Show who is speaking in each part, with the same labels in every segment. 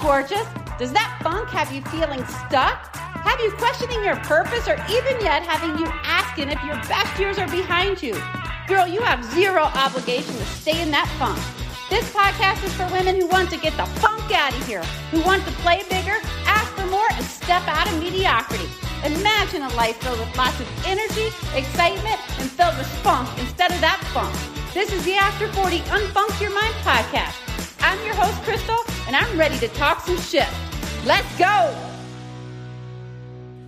Speaker 1: gorgeous? Does that funk have you feeling stuck? Have you questioning your purpose or even yet having you asking if your best years are behind you? Girl, you have zero obligation to stay in that funk. This podcast is for women who want to get the funk out of here, who want to play bigger, ask for more, and step out of mediocrity. Imagine a life filled with lots of energy, excitement, and filled with funk instead of that funk. This is the After 40 Unfunk Your Mind podcast. I'm your host, Crystal, and I'm ready to talk some shit. Let's go!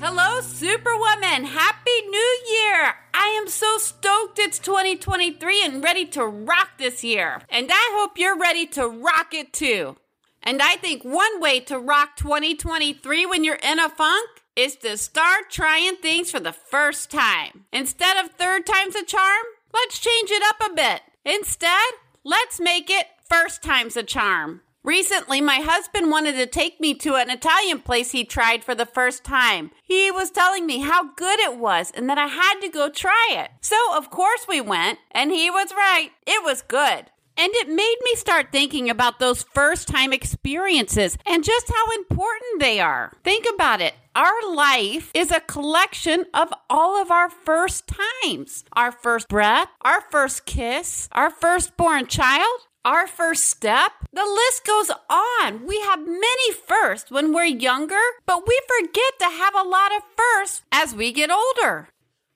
Speaker 1: Hello, Superwoman! Happy New Year! I am so stoked it's 2023 and ready to rock this year. And I hope you're ready to rock it too. And I think one way to rock 2023 when you're in a funk is to start trying things for the first time. Instead of third time's a charm, let's change it up a bit. Instead, let's make it first time's a charm. Recently, my husband wanted to take me to an Italian place he tried for the first time. He was telling me how good it was and that I had to go try it. So, of course, we went, and he was right. It was good. And it made me start thinking about those first time experiences and just how important they are. Think about it. Our life is a collection of all of our first times our first breath, our first kiss, our firstborn child, our first step. The list goes on. We have many firsts when we're younger, but we forget to have a lot of firsts as we get older.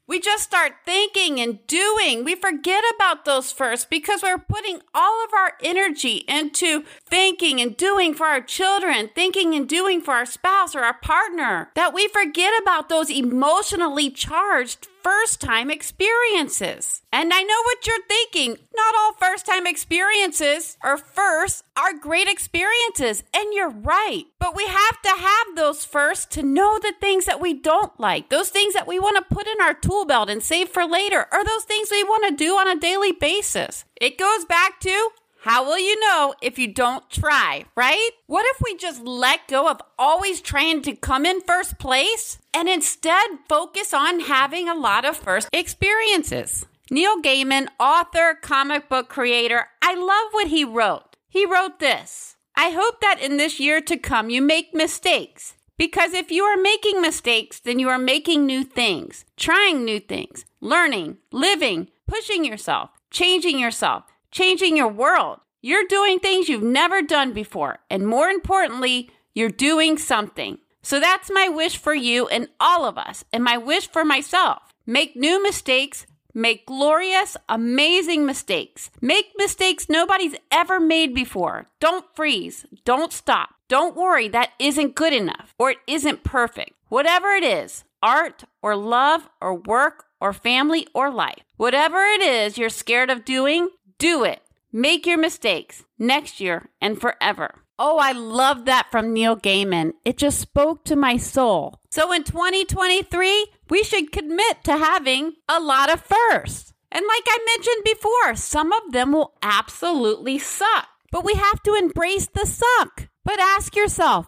Speaker 1: We just start thinking and doing. We forget about those firsts because we're putting all of our energy into thinking and doing for our children, thinking and doing for our spouse or our partner, that we forget about those emotionally charged first time experiences. And I know what you're thinking. Not all first time experiences or first are great experiences. And you're right. But we have to have those first to know the things that we don't like, those things that we want to put in our tool belt and save for later, or those things we want to do on a daily basis. It goes back to how will you know if you don't try, right? What if we just let go of always trying to come in first place and instead focus on having a lot of first experiences? Neil Gaiman, author, comic book creator, I love what he wrote. He wrote this I hope that in this year to come you make mistakes. Because if you are making mistakes, then you are making new things, trying new things, learning, living, pushing yourself, changing yourself changing your world. You're doing things you've never done before. And more importantly, you're doing something. So that's my wish for you and all of us, and my wish for myself. Make new mistakes, make glorious, amazing mistakes. Make mistakes nobody's ever made before. Don't freeze. Don't stop. Don't worry that isn't good enough or it isn't perfect. Whatever it is art or love or work or family or life. Whatever it is you're scared of doing, do it. Make your mistakes next year and forever. Oh, I love that from Neil Gaiman. It just spoke to my soul. So in 2023, we should commit to having a lot of firsts. And like I mentioned before, some of them will absolutely suck. But we have to embrace the suck. But ask yourself,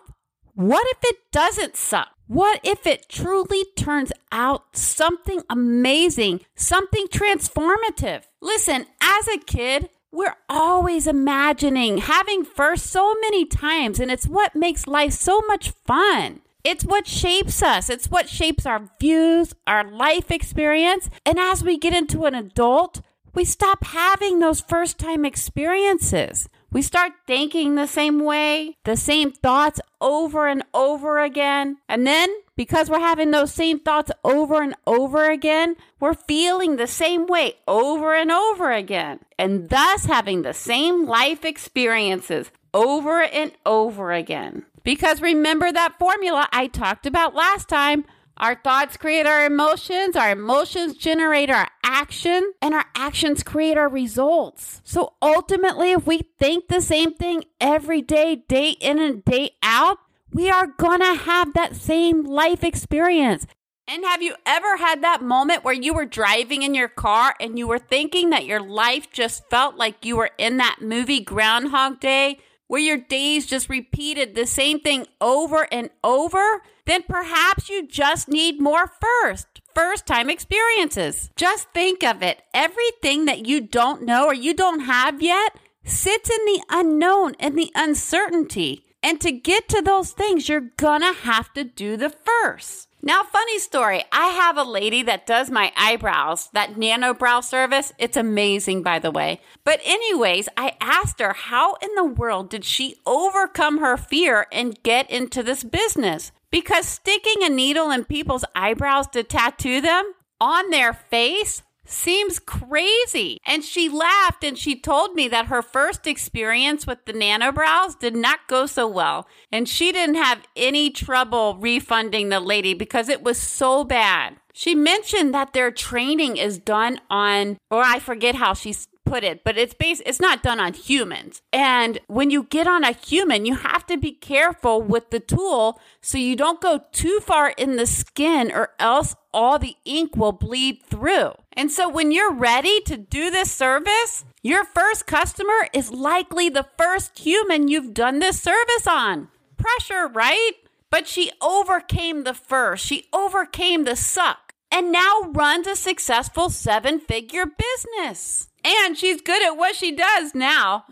Speaker 1: what if it doesn't suck? What if it truly turns out something amazing, something transformative? Listen, as a kid, we're always imagining having first so many times, and it's what makes life so much fun. It's what shapes us. It's what shapes our views, our life experience. And as we get into an adult, we stop having those first time experiences. We start thinking the same way, the same thoughts over and over again. And then, because we're having those same thoughts over and over again, we're feeling the same way over and over again. And thus having the same life experiences over and over again. Because remember that formula I talked about last time our thoughts create our emotions, our emotions generate our action, and our actions create our results. So ultimately, if we think the same thing every day, day in and day out, we are gonna have that same life experience. And have you ever had that moment where you were driving in your car and you were thinking that your life just felt like you were in that movie Groundhog Day, where your days just repeated the same thing over and over? then perhaps you just need more first, first time experiences. Just think of it. Everything that you don't know or you don't have yet sits in the unknown and the uncertainty. And to get to those things, you're gonna have to do the first. Now, funny story. I have a lady that does my eyebrows, that nano brow service. It's amazing, by the way. But, anyways, I asked her how in the world did she overcome her fear and get into this business? Because sticking a needle in people's eyebrows to tattoo them on their face seems crazy. And she laughed and she told me that her first experience with the nanobrows did not go so well. And she didn't have any trouble refunding the lady because it was so bad. She mentioned that their training is done on, or I forget how she's put it, but it's based it's not done on humans. And when you get on a human, you have to be careful with the tool so you don't go too far in the skin or else all the ink will bleed through. And so when you're ready to do this service, your first customer is likely the first human you've done this service on. Pressure, right? But she overcame the first. She overcame the suck and now runs a successful seven figure business. And she's good at what she does now.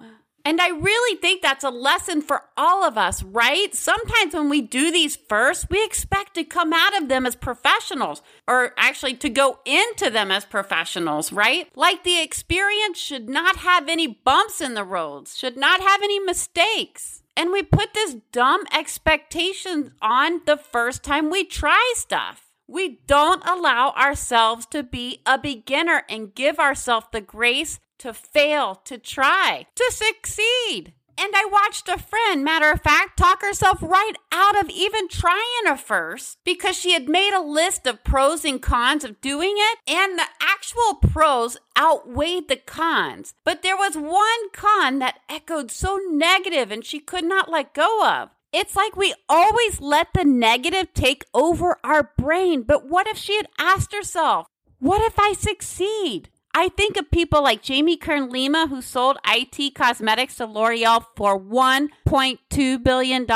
Speaker 1: And I really think that's a lesson for all of us, right? Sometimes when we do these first, we expect to come out of them as professionals, or actually to go into them as professionals, right? Like the experience should not have any bumps in the roads, should not have any mistakes. And we put this dumb expectation on the first time we try stuff. We don't allow ourselves to be a beginner and give ourselves the grace to fail, to try, to succeed. And I watched a friend, matter of fact, talk herself right out of even trying a first because she had made a list of pros and cons of doing it, and the actual pros outweighed the cons. But there was one con that echoed so negative and she could not let go of. It's like we always let the negative take over our brain. But what if she had asked herself, What if I succeed? I think of people like Jamie Kern Lima, who sold IT cosmetics to L'Oreal for $1.2 billion.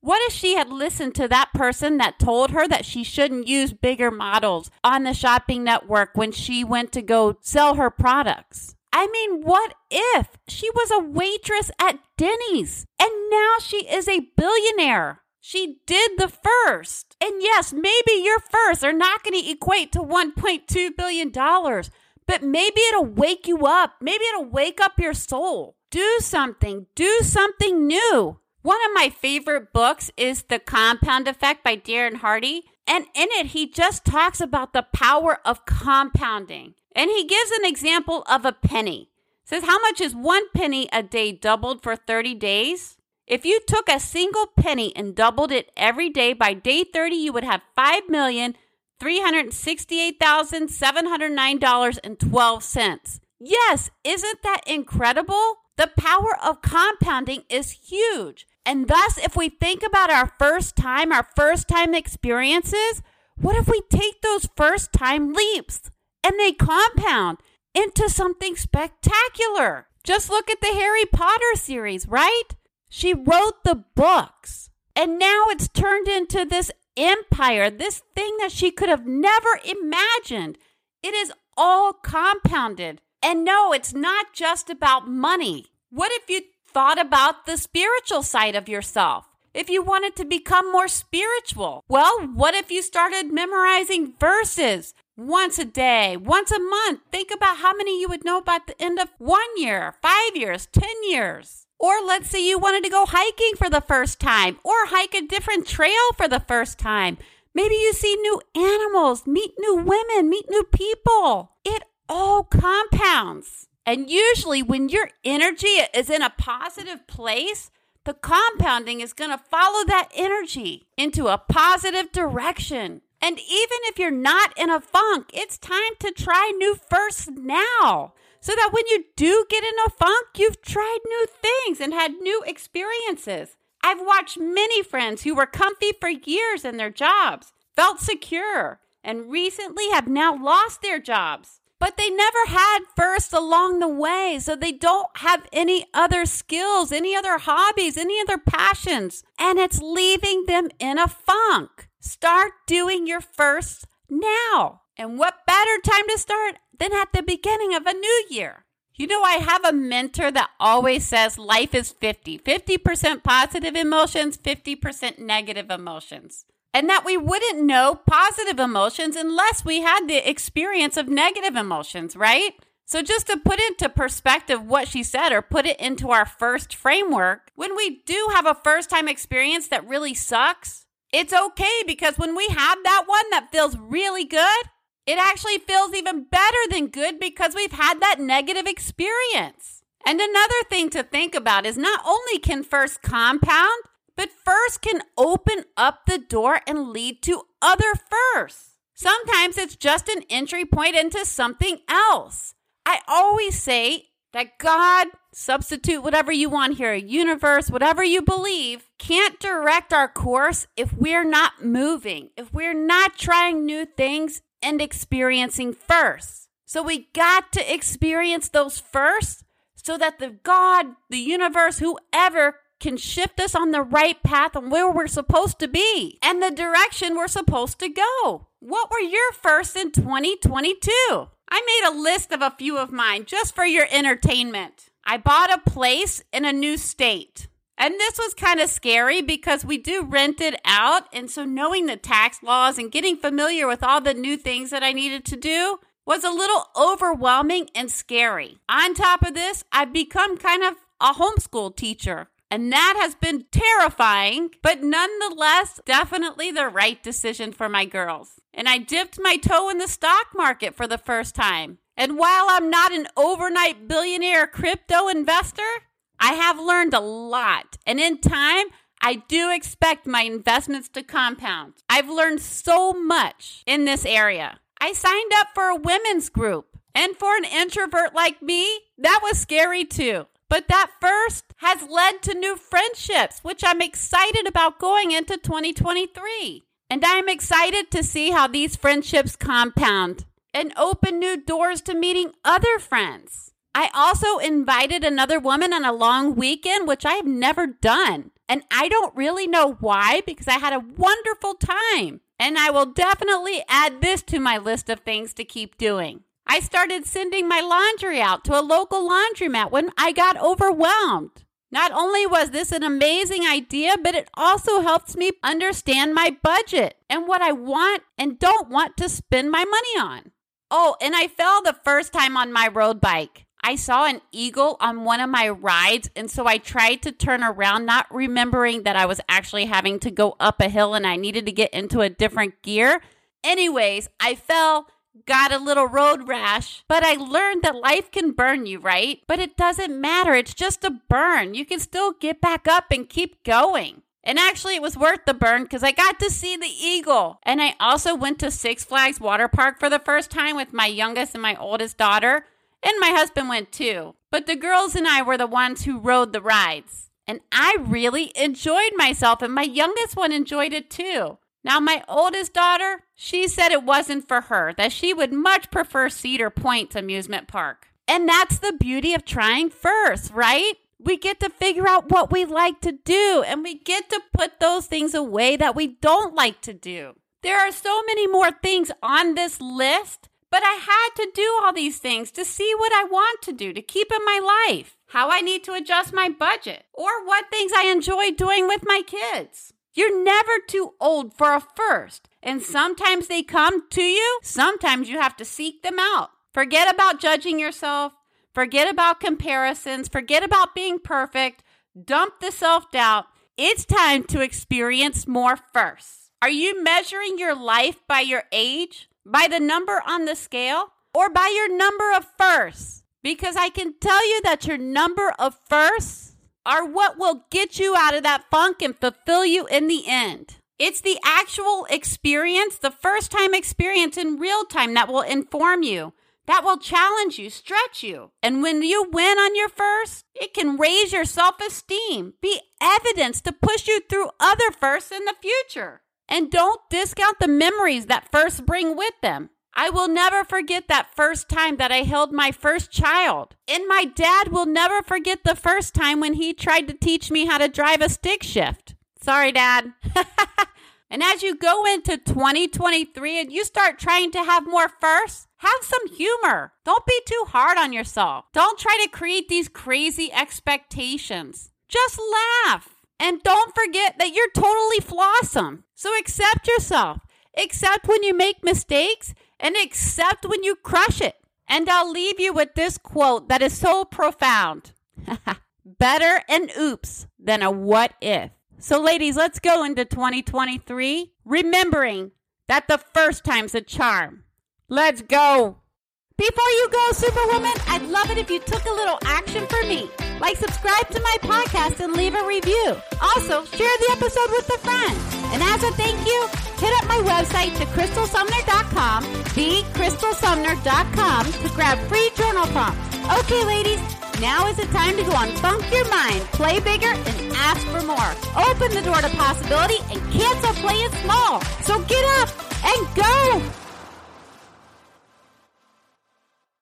Speaker 1: What if she had listened to that person that told her that she shouldn't use bigger models on the shopping network when she went to go sell her products? I mean, what if she was a waitress at Denny's and now she is a billionaire? She did the first. And yes, maybe your first are not going to equate to $1.2 billion, but maybe it'll wake you up. Maybe it'll wake up your soul. Do something, do something new. One of my favorite books is The Compound Effect by Darren Hardy. And in it, he just talks about the power of compounding. And he gives an example of a penny. Says, How much is one penny a day doubled for 30 days? If you took a single penny and doubled it every day, by day 30, you would have $5,368,709.12. Yes, isn't that incredible? The power of compounding is huge. And thus, if we think about our first time, our first time experiences, what if we take those first time leaps? And they compound into something spectacular. Just look at the Harry Potter series, right? She wrote the books, and now it's turned into this empire, this thing that she could have never imagined. It is all compounded. And no, it's not just about money. What if you thought about the spiritual side of yourself? If you wanted to become more spiritual, well, what if you started memorizing verses once a day, once a month. Think about how many you would know by the end of one year, five years, 10 years. Or let's say you wanted to go hiking for the first time or hike a different trail for the first time. Maybe you see new animals, meet new women, meet new people. It all compounds. And usually, when your energy is in a positive place, the compounding is going to follow that energy into a positive direction. And even if you're not in a funk, it's time to try new firsts now. So that when you do get in a funk, you've tried new things and had new experiences. I've watched many friends who were comfy for years in their jobs, felt secure, and recently have now lost their jobs. But they never had first along the way, so they don't have any other skills, any other hobbies, any other passions, and it's leaving them in a funk. Start doing your first now. And what better time to start than at the beginning of a new year? You know, I have a mentor that always says life is 50 50% positive emotions, 50% negative emotions. And that we wouldn't know positive emotions unless we had the experience of negative emotions, right? So, just to put into perspective what she said or put it into our first framework, when we do have a first time experience that really sucks, it's okay because when we have that one that feels really good, it actually feels even better than good because we've had that negative experience. And another thing to think about is not only can first compound, but first can open up the door and lead to other firsts. Sometimes it's just an entry point into something else. I always say that God, substitute whatever you want here, universe, whatever you believe, can't direct our course if we're not moving, if we're not trying new things and experiencing first. So we got to experience those first so that the God, the universe, whoever can shift us on the right path and where we're supposed to be and the direction we're supposed to go. What were your first in 2022? I made a list of a few of mine just for your entertainment. I bought a place in a new state. And this was kind of scary because we do rent it out. And so knowing the tax laws and getting familiar with all the new things that I needed to do was a little overwhelming and scary. On top of this, I've become kind of a homeschool teacher. And that has been terrifying, but nonetheless, definitely the right decision for my girls. And I dipped my toe in the stock market for the first time. And while I'm not an overnight billionaire crypto investor, I have learned a lot, and in time, I do expect my investments to compound. I've learned so much in this area. I signed up for a women's group, and for an introvert like me, that was scary too. But that first has led to new friendships, which I'm excited about going into 2023. And I'm excited to see how these friendships compound and open new doors to meeting other friends. I also invited another woman on a long weekend, which I have never done. And I don't really know why because I had a wonderful time. And I will definitely add this to my list of things to keep doing. I started sending my laundry out to a local laundromat when I got overwhelmed. Not only was this an amazing idea, but it also helps me understand my budget and what I want and don't want to spend my money on. Oh, and I fell the first time on my road bike. I saw an eagle on one of my rides, and so I tried to turn around, not remembering that I was actually having to go up a hill and I needed to get into a different gear. Anyways, I fell, got a little road rash, but I learned that life can burn you, right? But it doesn't matter. It's just a burn. You can still get back up and keep going. And actually, it was worth the burn because I got to see the eagle. And I also went to Six Flags Water Park for the first time with my youngest and my oldest daughter. And my husband went too. But the girls and I were the ones who rode the rides. And I really enjoyed myself, and my youngest one enjoyed it too. Now, my oldest daughter, she said it wasn't for her, that she would much prefer Cedar Point Amusement Park. And that's the beauty of trying first, right? We get to figure out what we like to do, and we get to put those things away that we don't like to do. There are so many more things on this list but I had to do all these things to see what I want to do to keep in my life, how I need to adjust my budget, or what things I enjoy doing with my kids. You're never too old for a first, and sometimes they come to you, sometimes you have to seek them out. Forget about judging yourself, forget about comparisons, forget about being perfect, dump the self doubt. It's time to experience more first. Are you measuring your life by your age? by the number on the scale or by your number of firsts. Because I can tell you that your number of firsts are what will get you out of that funk and fulfill you in the end. It's the actual experience, the first time experience in real time that will inform you, that will challenge you, stretch you. And when you win on your first, it can raise your self esteem, be evidence to push you through other firsts in the future. And don't discount the memories that first bring with them. I will never forget that first time that I held my first child. And my dad will never forget the first time when he tried to teach me how to drive a stick shift. Sorry, Dad. and as you go into 2023 and you start trying to have more firsts, Have some humor. Don't be too hard on yourself. Don't try to create these crazy expectations. Just laugh. And don't forget that you're totally flawsome. So accept yourself. Accept when you make mistakes and accept when you crush it. And I'll leave you with this quote that is so profound Better an oops than a what if. So, ladies, let's go into 2023 remembering that the first time's a charm. Let's go. Before you go, Superwoman, I'd love it if you took a little action for me. Like, subscribe to my podcast and leave a review. Also, share the episode with a friend. And as a thank you, hit up my website to crystalsumner.com, thecrystalsumner.com to grab free journal prompts. Okay, ladies, now is the time to go Unfunk Your Mind, play bigger, and ask for more. Open the door to possibility and cancel playing small. So get up and go!